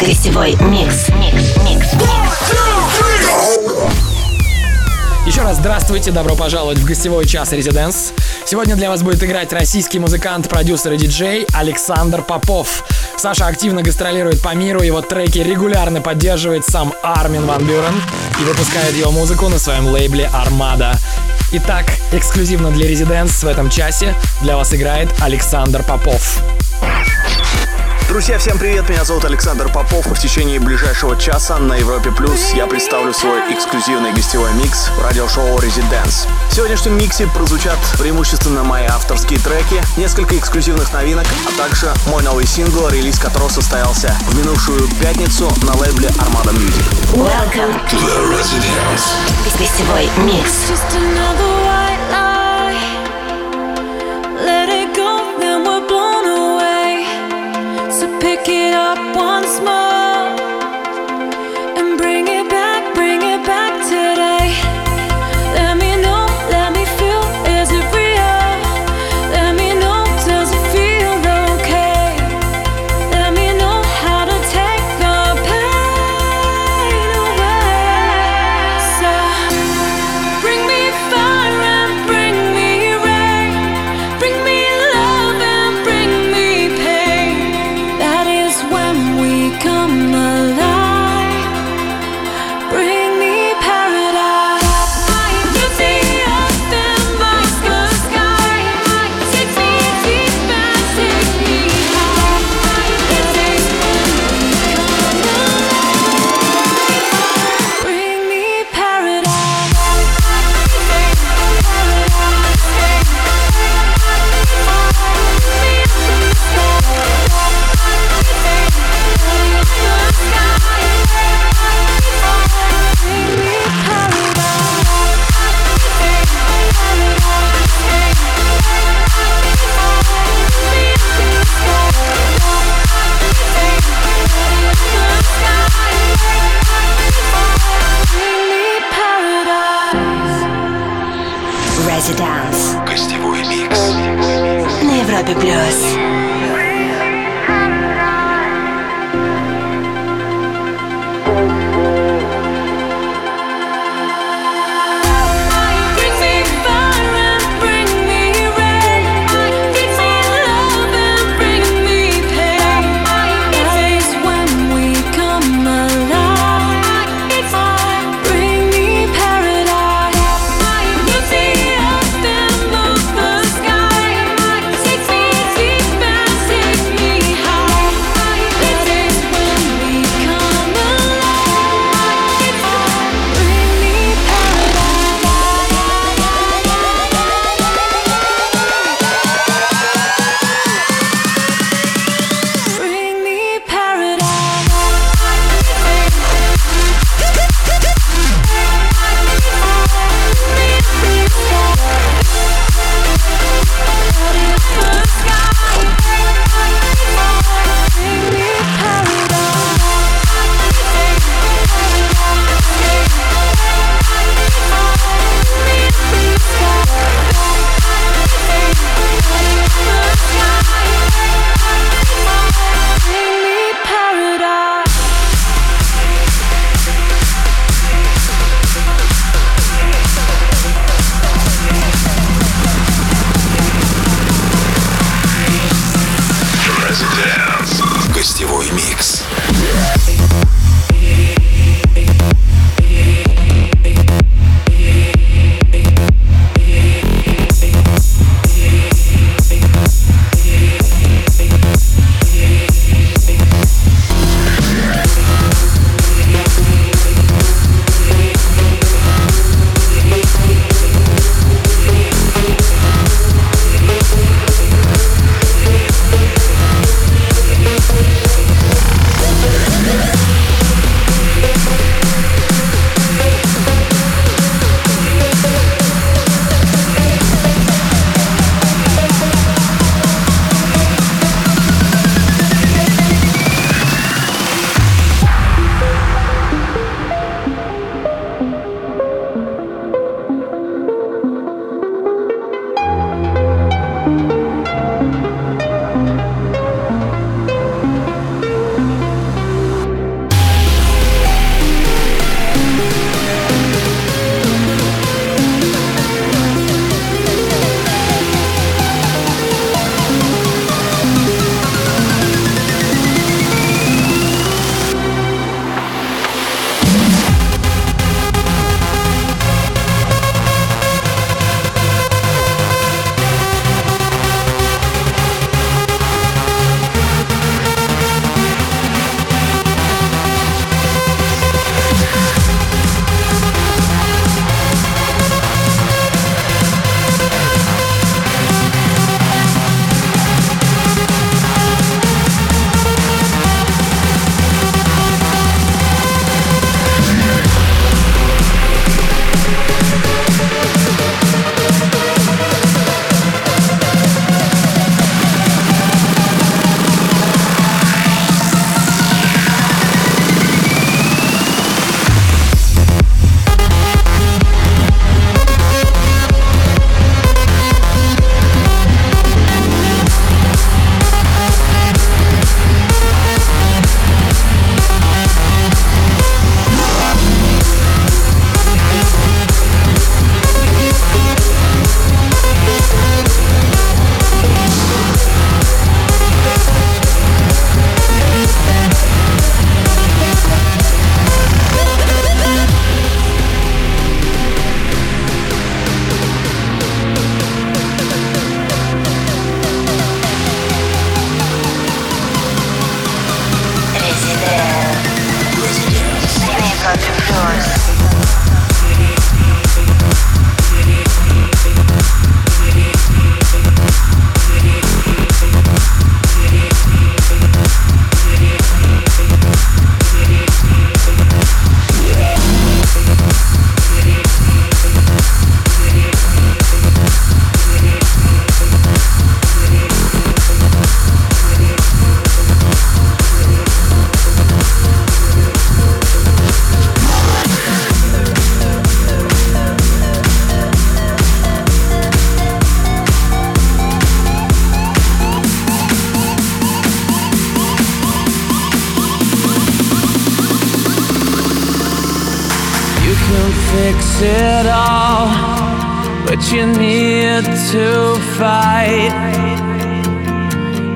Гостевой микс, Еще раз здравствуйте, добро пожаловать в гостевой час Резиденс. Сегодня для вас будет играть российский музыкант, продюсер и диджей Александр Попов. Саша активно гастролирует по миру, его треки регулярно поддерживает сам Армин Ван Бюрен и выпускает его музыку на своем лейбле Армада. Итак, эксклюзивно для Резиденс в этом часе для вас играет Александр Попов. Друзья, всем привет, меня зовут Александр Попов. В течение ближайшего часа на Европе Плюс я представлю свой эксклюзивный гостевой микс в радиошоу Residence. В сегодняшнем миксе прозвучат преимущественно мои авторские треки, несколько эксклюзивных новинок, а также мой новый сингл, релиз которого состоялся в минувшую пятницу на лейбле Armada Music. Welcome To the residence. Гостевой микс. Just another white lie. Let it go, then we're blown away. Pick it up once more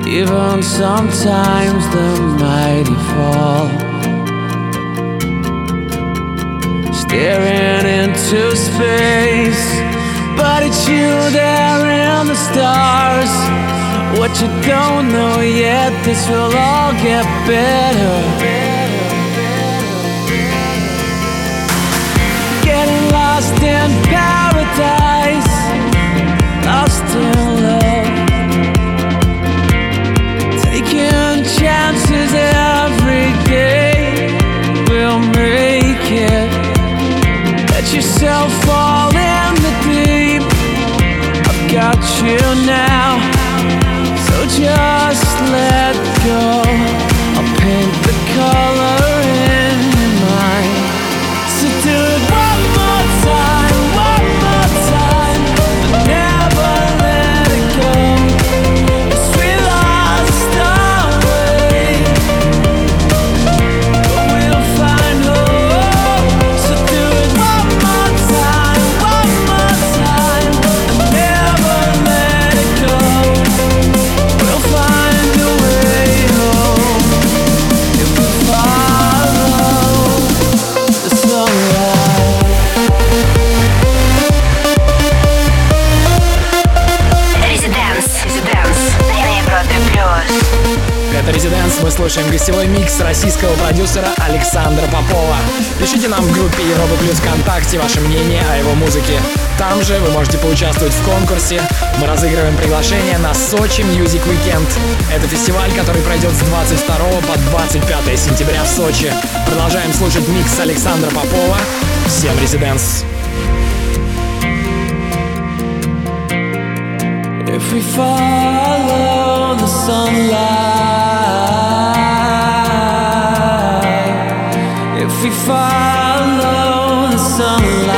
Even sometimes the mighty fall. Staring into space, but it's you there in the stars. What you don't know yet, this will all get better. Yourself fall in the deep. I've got you now, so just let go. I'll paint the color Мы слушаем гостевой микс российского продюсера Александра Попова. Пишите нам в группе Европа Плюс ВКонтакте ваше мнение о его музыке. Там же вы можете поучаствовать в конкурсе. Мы разыгрываем приглашение на Сочи Music Weekend. Это фестиваль, который пройдет с 22 по 25 сентября в Сочи. Продолжаем слушать микс Александра Попова. Всем «Резиденс». If we follow the sunlight, if we follow the sunlight,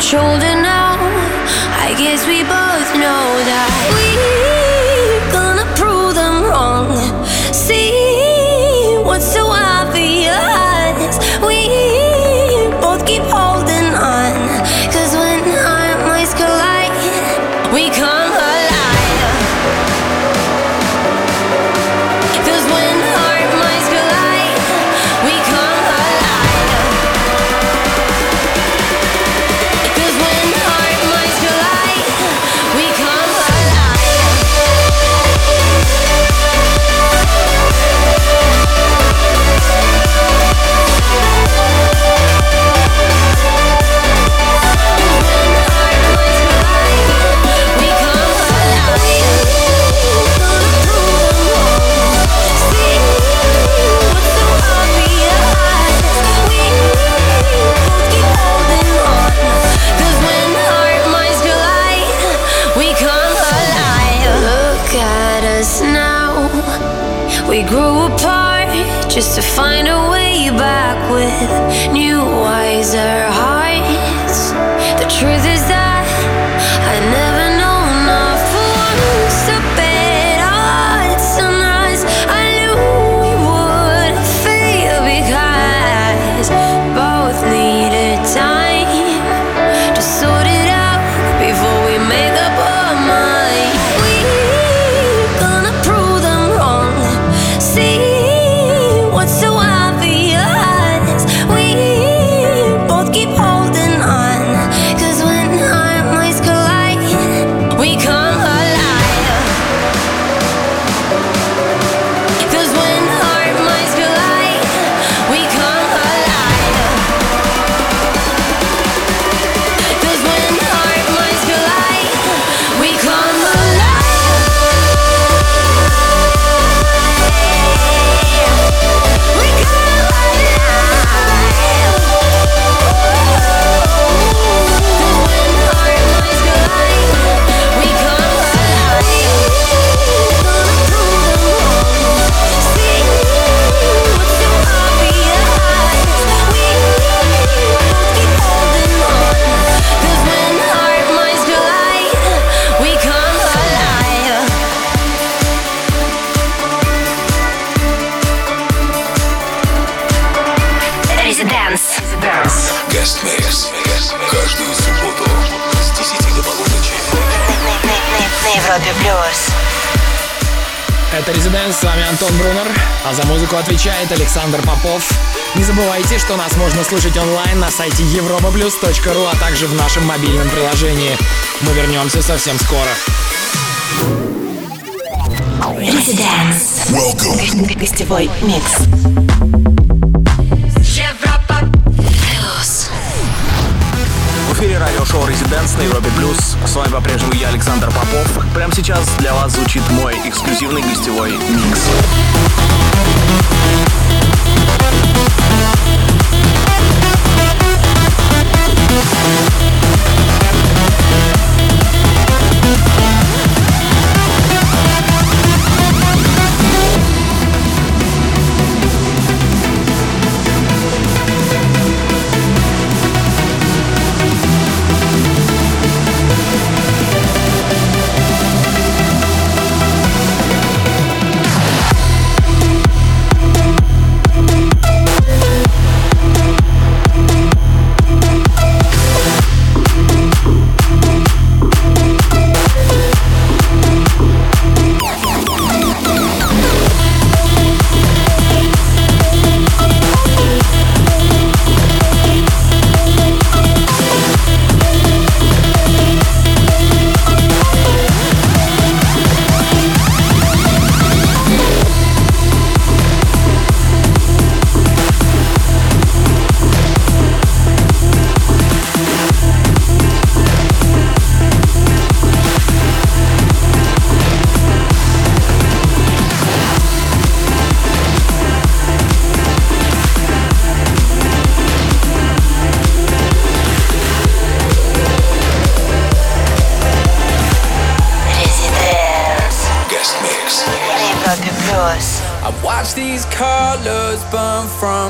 Shoulder now. I guess we both know that. рубрику отвечает Александр Попов. Не забывайте, что нас можно слушать онлайн на сайте europaplus.ru, а также в нашем мобильном приложении. Мы вернемся совсем скоро. Residence. Welcome. Гостевой микс. эфире радиошоу «Резиденс» на Европе Плюс. С вами по-прежнему я, Александр Попов. Прямо сейчас для вас звучит мой эксклюзивный гостевой микс.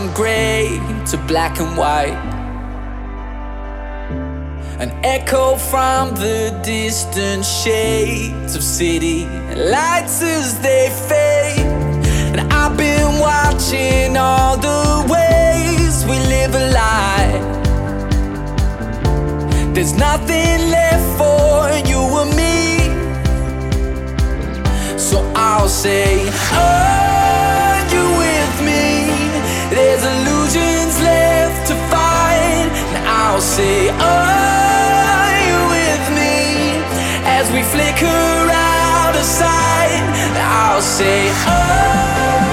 from grey to black and white. An echo from the distant shades of city lights as they fade. And I've been watching all the ways we live a lie. There's nothing left for you and me. So I'll say, Oh. I'll say, Are you with me? As we flicker out of sight, I'll say, Oh.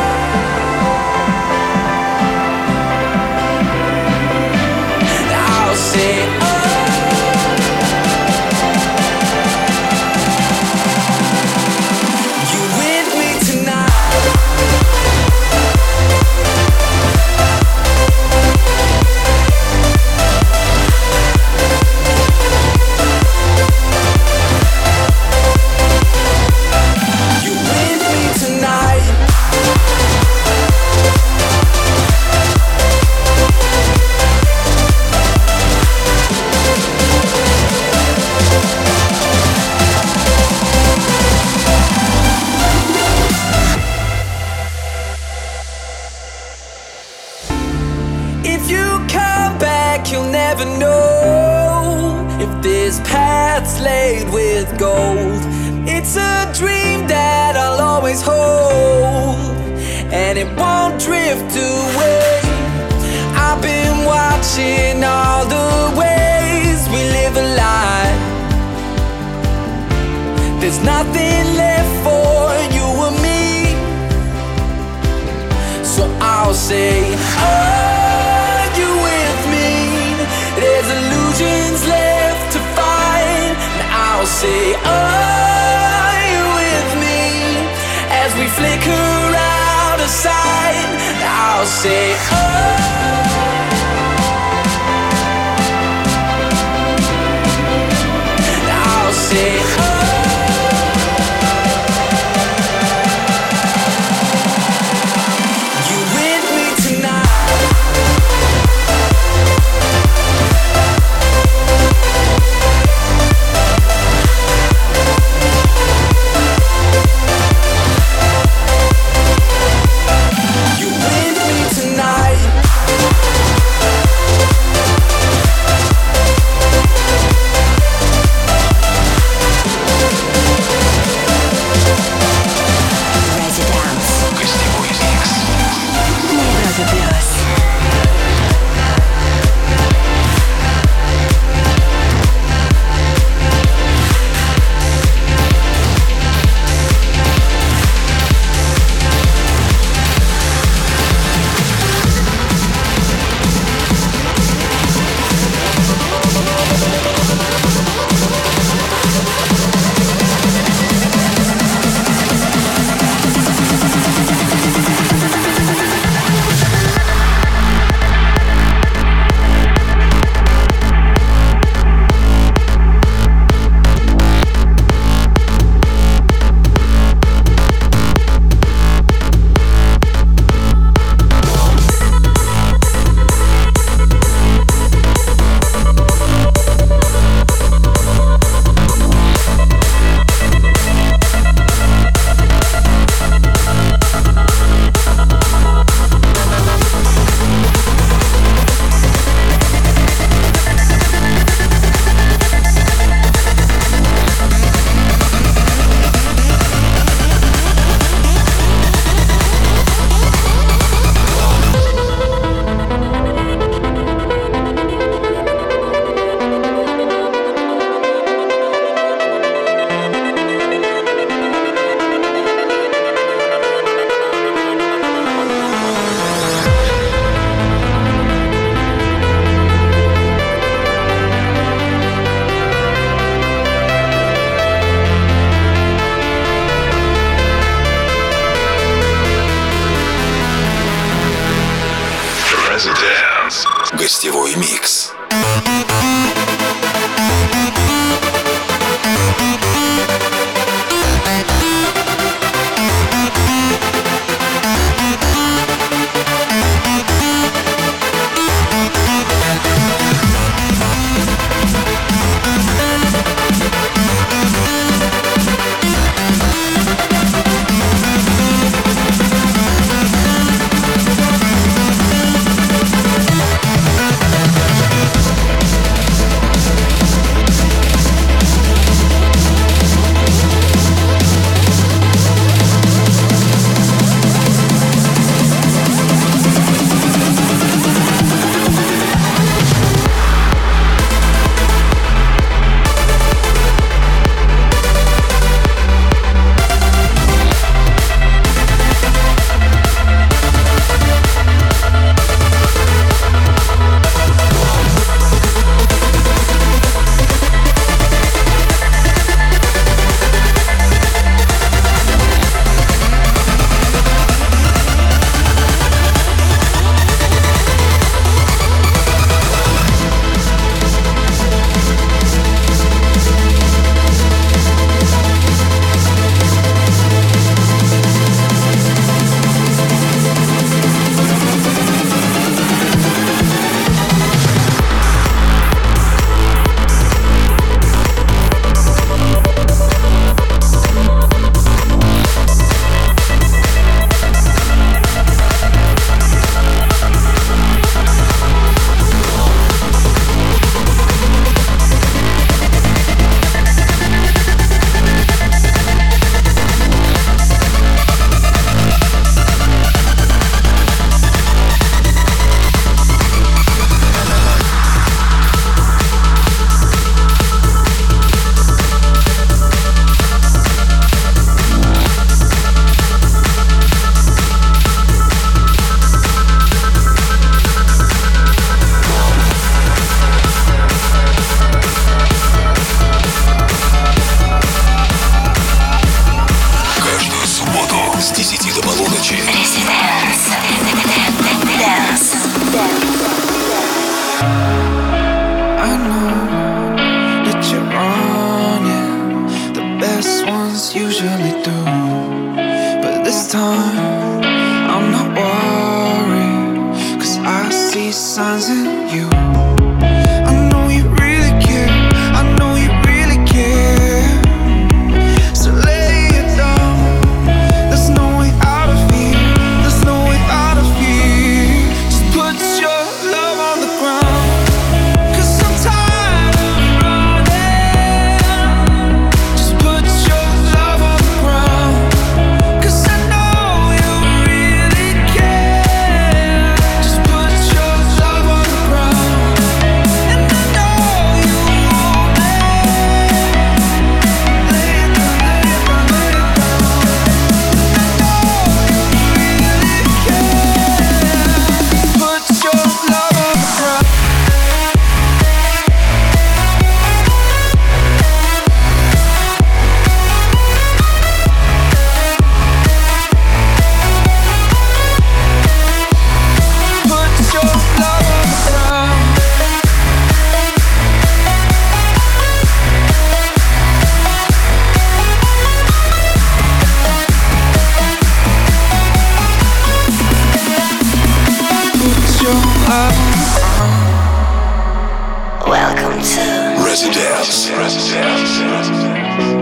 Residence. Residence.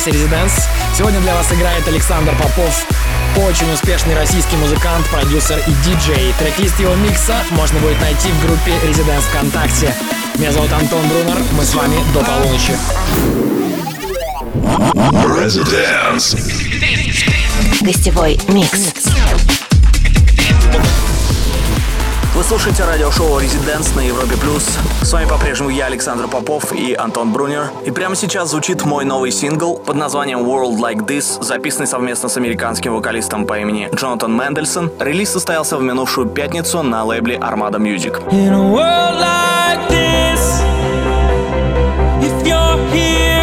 Часе Резиденс. Сегодня для вас играет Александр Попов, очень успешный российский музыкант, продюсер и диджей. Трек-лист его микса можно будет найти в группе Резиденс ВКонтакте. Меня зовут Антон Брунер, мы с вами до полуночи. Residence. Гостевой микс. Слушаете радиошоу «Резиденс» на Европе+. плюс. С вами по-прежнему я, Александр Попов и Антон Брунер. И прямо сейчас звучит мой новый сингл под названием «World Like This», записанный совместно с американским вокалистом по имени Джонатан Мэндельсон. Релиз состоялся в минувшую пятницу на лейбле Armada Music. In a world like this, if you're here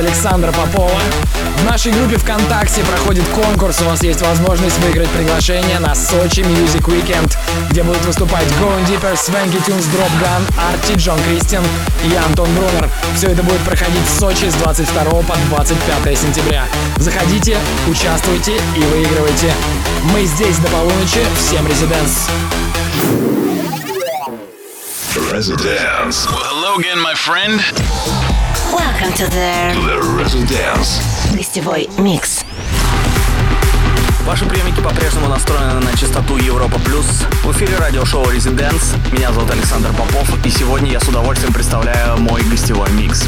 Александра Попова. В нашей группе ВКонтакте проходит конкурс. У вас есть возможность выиграть приглашение на Сочи Music Weekend, где будут выступать Going Deeper, Swanky Tunes, Drop Gun, Арти, Джон Кристиан и Антон Брунер. Все это будет проходить в Сочи с 22 по 25 сентября. Заходите, участвуйте и выигрывайте. Мы здесь до полуночи. Всем резиденс. Residence. Well, hello again, my friend. Welcome to the The Residence. гостевой микс. Ваши приемники по-прежнему настроены на частоту Европа Плюс. В эфире радиошоу Residents. Меня зовут Александр Попов, и сегодня я с удовольствием представляю мой гостевой микс.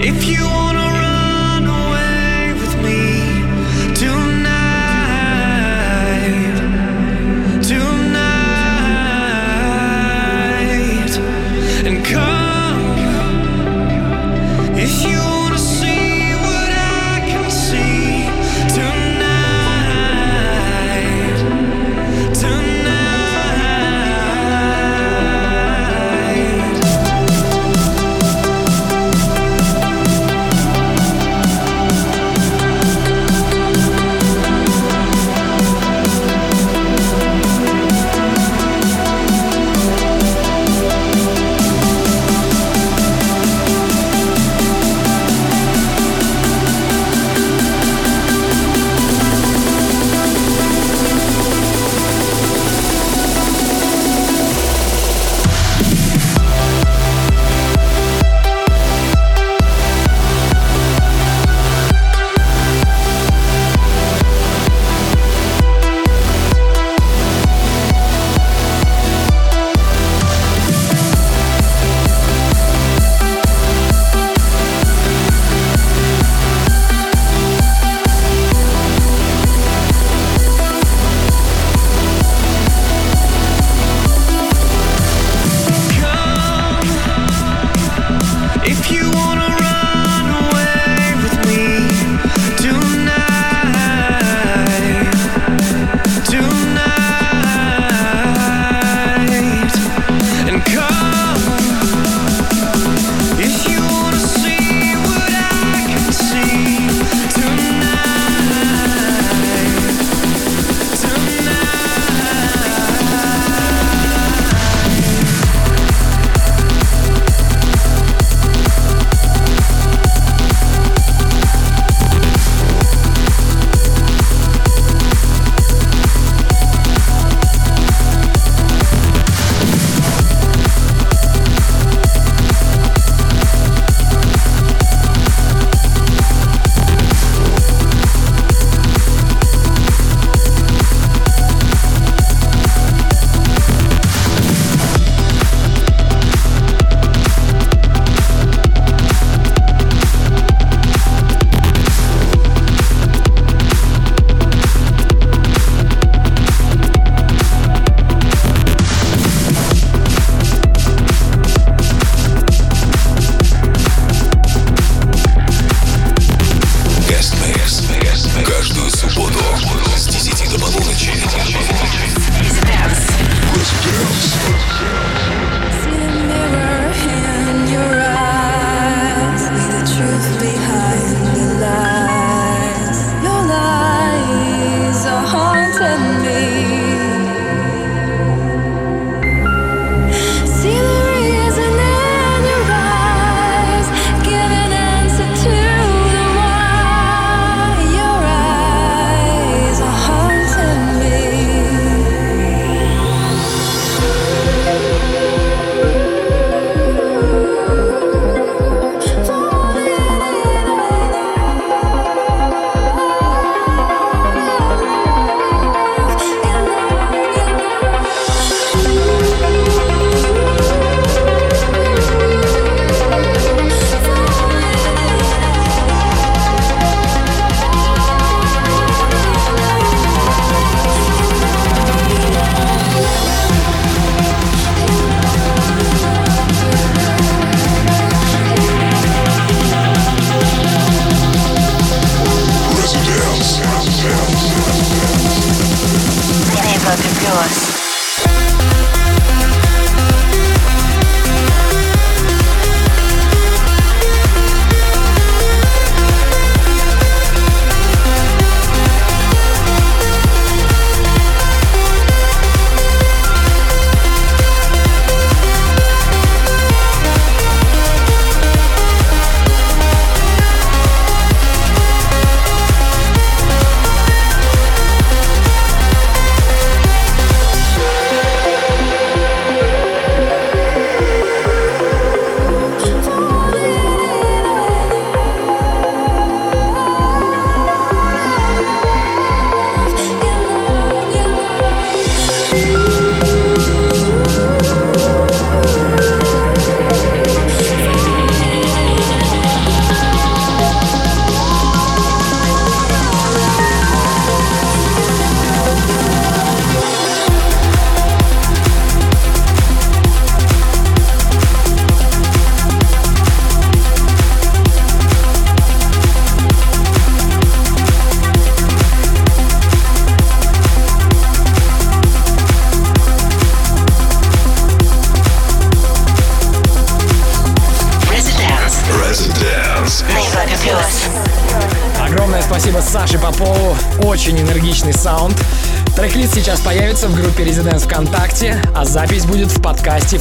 If you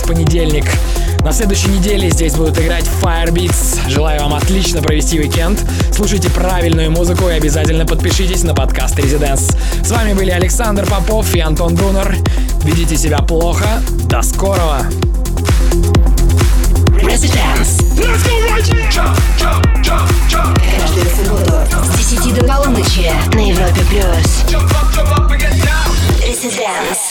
понедельник. На следующей неделе здесь будут играть Firebeats. Желаю вам отлично провести уикенд. Слушайте правильную музыку и обязательно подпишитесь на подкаст Резиденс. С вами были Александр Попов и Антон Брунер. Ведите себя плохо. До скорого! Residence. Let's go right here. Jump, jump, jump, jump. Каждую субботу с 10 до полуночи на Европе+. плюс. Residence.